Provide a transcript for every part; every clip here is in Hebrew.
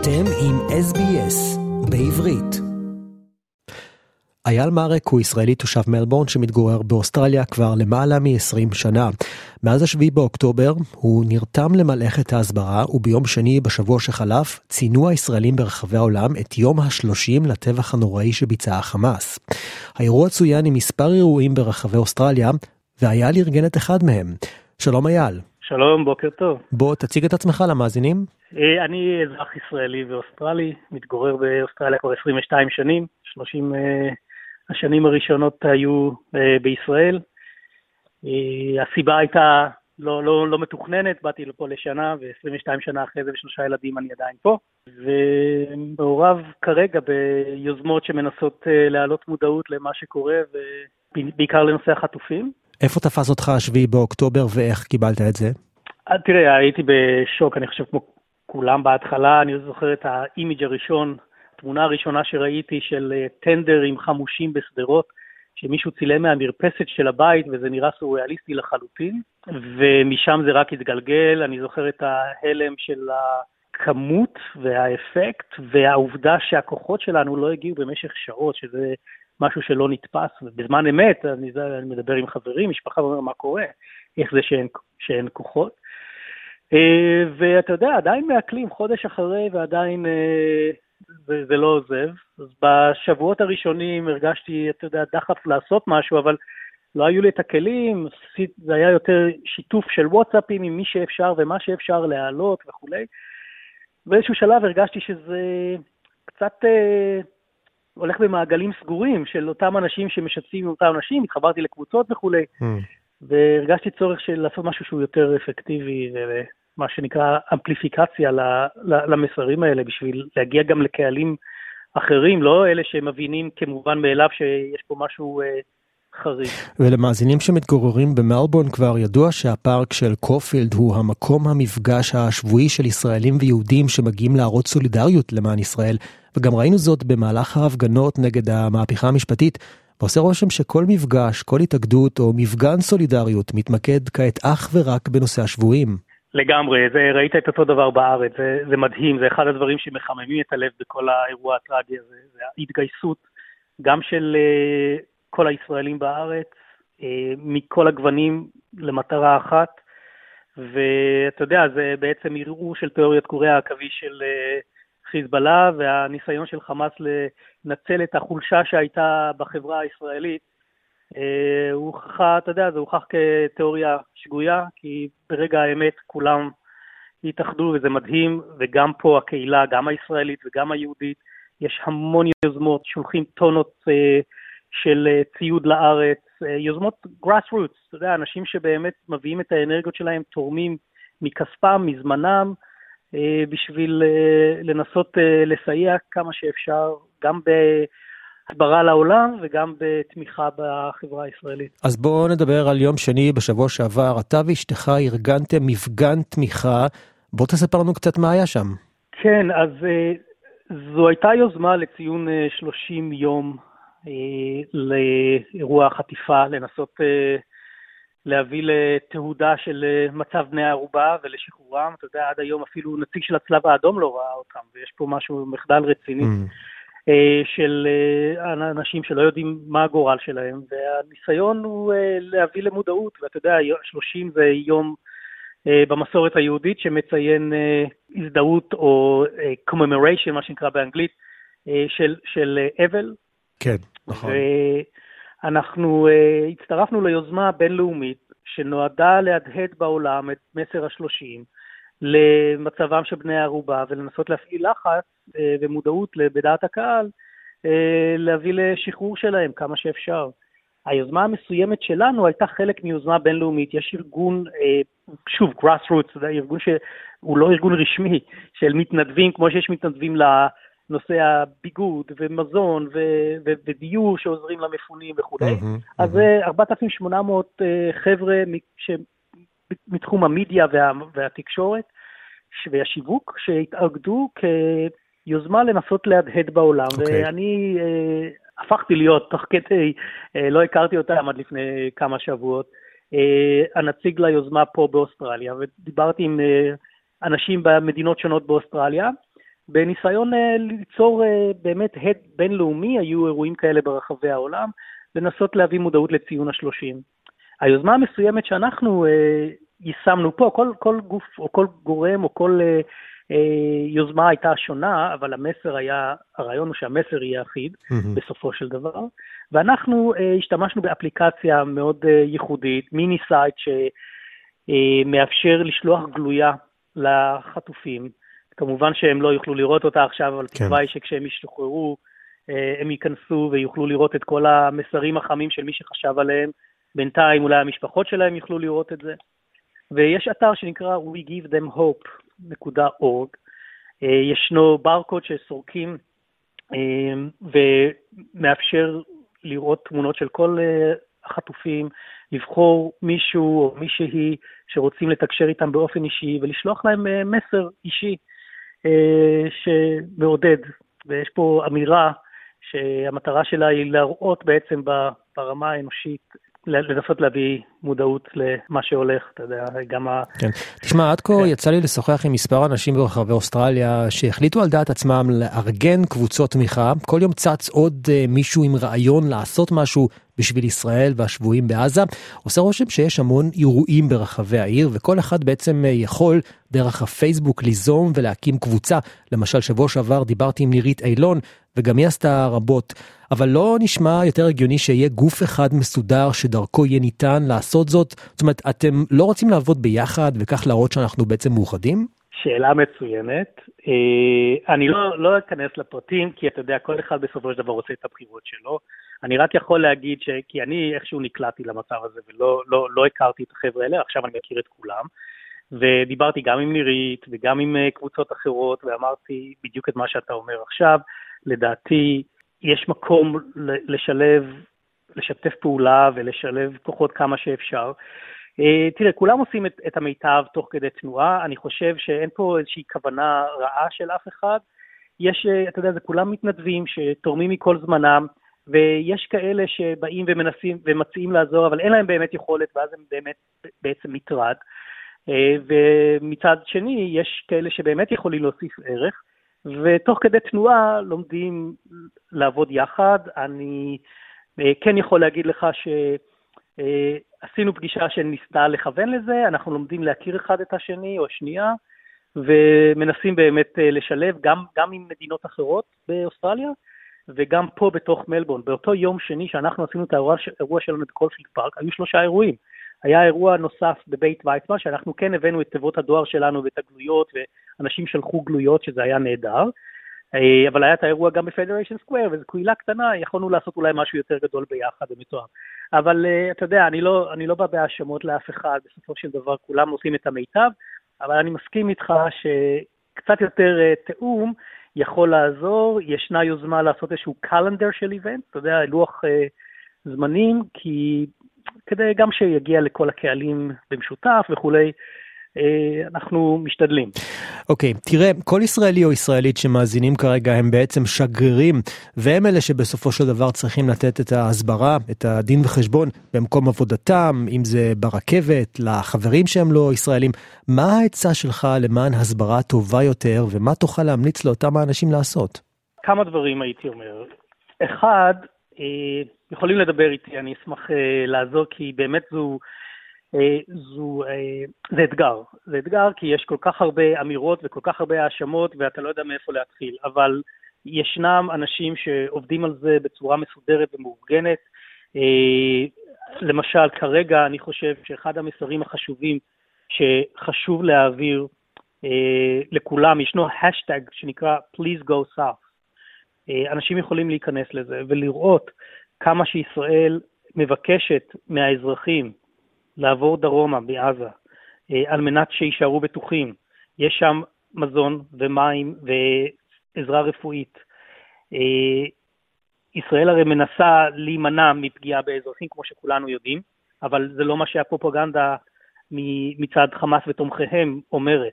אתם עם SBS בעברית. אייל מארק הוא ישראלי תושב מלבורן שמתגורר באוסטרליה כבר למעלה מ-20 שנה. מאז השביעי באוקטובר הוא נרתם למלאכת ההסברה וביום שני בשבוע שחלף ציינו הישראלים ברחבי העולם את יום ה-30 לטבח הנוראי שביצע החמאס. האירוע צוין עם מספר אירועים ברחבי אוסטרליה ואייל ארגן את אחד מהם. שלום אייל. שלום, בוקר טוב. בוא תציג את עצמך למאזינים. אה, אני אזרח ישראלי ואוסטרלי, מתגורר באוסטרליה כבר 22 שנים, 30 אה, השנים הראשונות היו אה, בישראל. הסיבה הייתה לא, לא, לא מתוכננת, באתי לפה לשנה, ו-22 שנה אחרי זה ושלושה ילדים אני עדיין פה. ומעורב כרגע ביוזמות שמנסות להעלות מודעות למה שקורה, ובעיקר לנושא החטופים. איפה תפס אותך השביעי באוקטובר ואיך קיבלת את זה? אה, תראה, הייתי בשוק, אני חושב כמו כולם בהתחלה, אני זוכר את האימיג' הראשון, התמונה הראשונה שראיתי של אה, טנדר עם חמושים בשדרות, שמישהו צילם מהמרפסת של הבית וזה נראה סוריאליסטי לחלוטין, ומשם זה רק התגלגל, אני זוכר את ההלם של הכמות והאפקט, והעובדה שהכוחות שלנו לא הגיעו במשך שעות, שזה משהו שלא נתפס, ובזמן אמת, אני, אני מדבר עם חברים, משפחה, ואומר מה קורה, איך זה שאין, שאין כוחות. אה, ואתה יודע, עדיין מעכלים חודש אחרי ועדיין אה, זה, זה לא עוזב. אז בשבועות הראשונים הרגשתי, אתה יודע, דחף לעשות משהו, אבל לא היו לי את הכלים, זה היה יותר שיתוף של וואטסאפים עם מי שאפשר ומה שאפשר להעלות וכולי. באיזשהו שלב הרגשתי שזה קצת... הולך במעגלים סגורים של אותם אנשים שמשתפים עם אותם אנשים, התחברתי לקבוצות וכולי, mm. והרגשתי צורך של לעשות משהו שהוא יותר אפקטיבי, ומה שנקרא אמפליפיקציה למסרים האלה, בשביל להגיע גם לקהלים אחרים, לא אלה שמבינים כמובן מאליו שיש פה משהו... אה, חריג. ולמאזינים שמתגוררים במלבורן כבר ידוע שהפארק של קופילד הוא המקום המפגש השבועי של ישראלים ויהודים שמגיעים להראות סולידריות למען ישראל, וגם ראינו זאת במהלך ההפגנות נגד המהפכה המשפטית. ועושה רושם שכל מפגש, כל התאגדות או מפגן סולידריות מתמקד כעת אך ורק בנושא השבויים. לגמרי, זה, ראית את אותו דבר בארץ, זה, זה מדהים, זה אחד הדברים שמחממים את הלב בכל האירוע הטרגי הזה, זה ההתגייסות גם של אה, כל הישראלים בארץ, אה, מכל הגוונים למטרה אחת, ואתה יודע, זה בעצם ערעור של תיאוריית קורי העכביש של אה, חיזבאללה, והניסיון של חמאס לנצל את החולשה שהייתה בחברה הישראלית, אה, הוא הוכחה, אתה יודע, זה הוכח כתיאוריה שגויה, כי ברגע האמת כולם התאחדו וזה מדהים, וגם פה הקהילה, גם הישראלית וגם היהודית, יש המון יוזמות, שולחים טונות אה, של אה, ציוד לארץ, אה, יוזמות grassroots, אתה יודע, אנשים שבאמת מביאים את האנרגיות שלהם, תורמים מכספם, מזמנם, אה, בשביל לנסות לסייע כמה שאפשר, גם בהסברה לעולם וגם בתמיכה בחברה הישראלית. אז בואו נדבר על יום שני בשבוע שעבר. אתה ואשתך ארגנתם מפגן תמיכה. בוא תספר לנו קצת מה היה שם. כן, אז זו הייתה יוזמה לציון 30 יום אה, לאירוע החטיפה, לנסות אה, להביא לתהודה של אה, מצב בני הערובה ולשחרורם. אתה יודע, עד היום אפילו נציג של הצלב האדום לא ראה אותם, ויש פה משהו, מחדל רציני. Mm. של אנשים שלא יודעים מה הגורל שלהם, והניסיון הוא להביא למודעות, ואתה יודע, 30 זה יום במסורת היהודית שמציין הזדהות או commemoration, מה שנקרא באנגלית, של, של אבל, כן, נכון. ואנחנו uh, הצטרפנו ליוזמה בינלאומית שנועדה להדהד בעולם את מסר השלושים למצבם של בני הערובה ולנסות להפעיל לחץ uh, ומודעות בדעת הקהל uh, להביא לשחרור שלהם כמה שאפשר. היוזמה המסוימת שלנו הייתה חלק מיוזמה בינלאומית. יש ארגון, שוב, grassroots, זה ארגון שהוא לא ארגון רשמי, של מתנדבים, כמו שיש מתנדבים נושא הביגוד ומזון ו- ו- ודיור שעוזרים למפונים וכולי. Mm-hmm, אז mm-hmm. 4,800 אה, חבר'ה מתחום המדיה וה- והתקשורת והשיווק שהתאגדו כיוזמה לנסות להדהד בעולם. Okay. אוקיי. ואני אה, הפכתי להיות, תוך כדי, אה, לא הכרתי אותם עד לפני כמה שבועות, אה, הנציג ליוזמה פה באוסטרליה, ודיברתי עם אה, אנשים במדינות שונות באוסטרליה. בניסיון ליצור באמת הד בינלאומי, היו אירועים כאלה ברחבי העולם, לנסות להביא מודעות לציון השלושים. היוזמה המסוימת שאנחנו יישמנו פה, כל, כל גוף או כל גורם או כל אה, אה, יוזמה הייתה שונה, אבל המסר היה, הרעיון הוא שהמסר יהיה אחיד mm-hmm. בסופו של דבר. ואנחנו אה, השתמשנו באפליקציה מאוד אה, ייחודית, mini site שמאפשר אה, לשלוח גלויה לחטופים. כמובן שהם לא יוכלו לראות אותה עכשיו, אבל כן. תקווה היא שכשהם ישתחררו, אה, הם ייכנסו ויוכלו לראות את כל המסרים החמים של מי שחשב עליהם. בינתיים אולי המשפחות שלהם יוכלו לראות את זה. ויש אתר שנקרא WeGiveThemHope.org. אה, ישנו ברקוד שסורקים אה, ומאפשר לראות תמונות של כל החטופים, לבחור מישהו או מישהי שרוצים לתקשר איתם באופן אישי ולשלוח להם מסר אישי שמעודד. ויש פה אמירה שהמטרה שלה היא להראות בעצם ברמה האנושית לנסות להביא מודעות למה שהולך, אתה יודע, גם ה... כן. תשמע, עד כה כן. יצא לי לשוחח עם מספר אנשים ברחבי אוסטרליה שהחליטו על דעת עצמם לארגן קבוצות תמיכה. כל יום צץ עוד uh, מישהו עם רעיון לעשות משהו בשביל ישראל והשבויים בעזה. עושה רושם שיש המון אירועים ברחבי העיר, וכל אחד בעצם uh, יכול דרך הפייסבוק ליזום ולהקים קבוצה. למשל, שבוע שעבר דיברתי עם נירית אילון, וגם היא עשתה רבות. אבל לא נשמע יותר הגיוני שיהיה גוף אחד מסודר שדרכו יהיה ניתן לעשות זאת? זאת אומרת, אתם לא רוצים לעבוד ביחד וכך להראות שאנחנו בעצם מאוחדים? שאלה מצוינת. אה, אני לא, לא אכנס לפרטים, כי אתה יודע, כל אחד בסופו של דבר רוצה את הבחירות שלו. אני רק יכול להגיד ש... כי אני איכשהו נקלעתי למצב הזה ולא לא, לא הכרתי את החבר'ה האלה, עכשיו אני מכיר את כולם. ודיברתי גם עם נירית וגם עם אה, קבוצות אחרות, ואמרתי בדיוק את מה שאתה אומר עכשיו. לדעתי, יש מקום לשלב, לשתף פעולה ולשלב כוחות כמה שאפשר. אה, תראה, כולם עושים את, את המיטב תוך כדי תנועה, אני חושב שאין פה איזושהי כוונה רעה של אף אחד. יש, אה, אתה יודע, זה כולם מתנדבים שתורמים מכל זמנם, ויש כאלה שבאים ומנסים ומציעים לעזור, אבל אין להם באמת יכולת, ואז הם באמת בעצם מטרד. אה, ומצד שני, יש כאלה שבאמת יכולים להוסיף ערך. ותוך כדי תנועה לומדים לעבוד יחד. אני כן יכול להגיד לך שעשינו פגישה שניסתה לכוון לזה, אנחנו לומדים להכיר אחד את השני או השנייה, ומנסים באמת אה, לשלב גם, גם עם מדינות אחרות באוסטרליה, וגם פה בתוך מלבורן. באותו יום שני שאנחנו עשינו את האירוע שלנו בקולפילד פארק, היו שלושה אירועים. היה אירוע נוסף בבית ויצמן, שאנחנו כן הבאנו את תיבות הדואר שלנו ואת הגלויות, ואנשים שלחו גלויות, שזה היה נהדר. אה, אבל היה את האירוע גם בפדריישן סקוויר, וזו קהילה קטנה, יכולנו לעשות אולי משהו יותר גדול ביחד ומתואם. אבל uh, אתה יודע, אני לא, אני לא בא בהאשמות לאף אחד, בסופו של דבר כולם עושים את המיטב, אבל אני מסכים איתך שקצת יותר uh, תיאום יכול לעזור. ישנה יוזמה לעשות איזשהו קלנדר של איבנט, אתה יודע, לוח זמנים, כי כדי גם שיגיע לכל הקהלים במשותף וכולי. אה, אנחנו משתדלים. אוקיי, okay, תראה, כל ישראלי או ישראלית שמאזינים כרגע הם בעצם שגרירים, והם אלה שבסופו של דבר צריכים לתת את ההסברה, את הדין וחשבון במקום עבודתם, אם זה ברכבת, לחברים שהם לא ישראלים. מה העצה שלך למען הסברה טובה יותר, ומה תוכל להמליץ לאותם האנשים לעשות? כמה דברים הייתי אומר. אחד, אה, יכולים לדבר איתי, אני אשמח אה, לעזור, כי באמת זו, זו, זה אתגר. זה אתגר כי יש כל כך הרבה אמירות וכל כך הרבה האשמות, ואתה לא יודע מאיפה להתחיל. אבל ישנם אנשים שעובדים על זה בצורה מסודרת ומאורגנת. למשל, כרגע אני חושב שאחד המסרים החשובים שחשוב להעביר לכולם, ישנו השטג שנקרא Please Go South. אה, אנשים יכולים להיכנס לזה ולראות כמה שישראל מבקשת מהאזרחים לעבור דרומה בעזה אה, על מנת שיישארו בטוחים. יש שם מזון ומים ועזרה רפואית. אה, ישראל הרי מנסה להימנע מפגיעה באזרחים, כמו שכולנו יודעים, אבל זה לא מה שהפרופגנדה מצד חמאס ותומכיהם אומרת.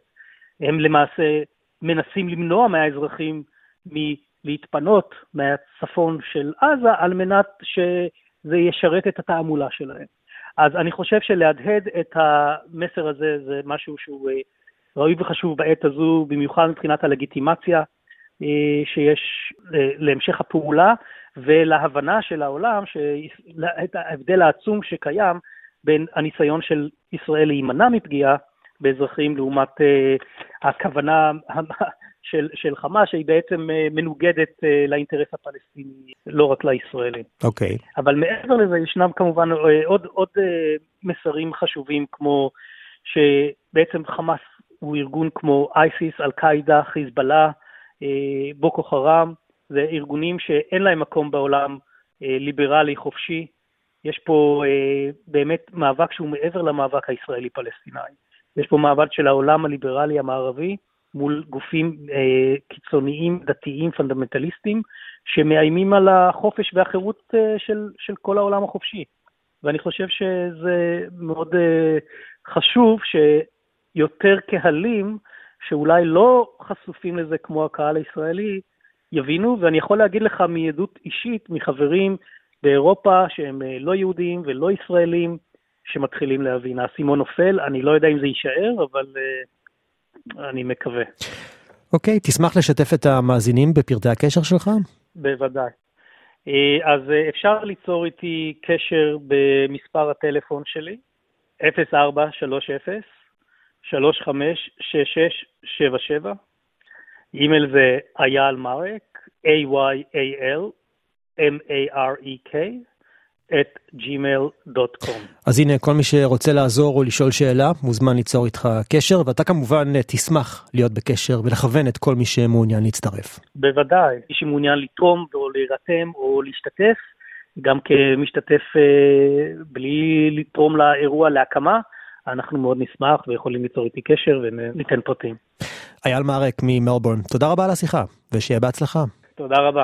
הם למעשה מנסים למנוע מהאזרחים להתפנות מהצפון של עזה על מנת שזה ישרת את התעמולה שלהם. אז אני חושב שלהדהד את המסר הזה זה משהו שהוא אה, ראוי וחשוב בעת הזו, במיוחד מבחינת הלגיטימציה. שיש להמשך הפעולה ולהבנה של העולם, את ההבדל העצום שקיים בין הניסיון של ישראל להימנע מפגיעה באזרחים לעומת הכוונה של, של חמאס, שהיא בעצם אה, מנוגדת אה, לאינטרס הפלסטיני, לא רק לישראלים. אוקיי. Okay. אבל מעבר לזה ישנם כמובן אה, עוד, עוד מסרים חשובים, כמו שבעצם חמאס הוא ארגון כמו אייסיס, אל-קאעידה, חיזבאללה, בוקו חראם, זה ארגונים שאין להם מקום בעולם ליברלי, חופשי. יש פה באמת מאבק שהוא מעבר למאבק הישראלי-פלסטיני. יש פה מאבק של העולם הליברלי המערבי, מול גופים אה, קיצוניים, דתיים, פונדמנטליסטים, שמאיימים על החופש והחירות אה, של, של כל העולם החופשי. ואני חושב שזה מאוד אה, חשוב שיותר קהלים, שאולי לא חשופים לזה כמו הקהל הישראלי, יבינו, ואני יכול להגיד לך מעדות אישית, מחברים באירופה שהם אה, לא יהודים ולא ישראלים, שמתחילים להבין. האסימון נופל, אני לא יודע אם זה יישאר, אבל uh, אני מקווה. אוקיי, okay, תשמח לשתף את המאזינים בפרטי הקשר שלך? בוודאי. אה, אז אה, אפשר ליצור איתי קשר במספר הטלפון שלי, 0430 356677. אימייל זה אייל מרק, A-Y-A-L, M-A-R-E-K, את gmail.com. אז הנה, כל מי שרוצה לעזור או לשאול שאלה, מוזמן ליצור איתך קשר, ואתה כמובן תשמח להיות בקשר ולכוון את כל מי שמעוניין להצטרף. בוודאי, מי שמעוניין לתרום או להירתם או להשתתף, גם כמשתתף אה, בלי לתרום לאירוע להקמה, אנחנו מאוד נשמח ויכולים ליצור איתי קשר וניתן פרטים. אייל מרק ממלבורן, תודה רבה על השיחה, ושיהיה בהצלחה. תודה רבה.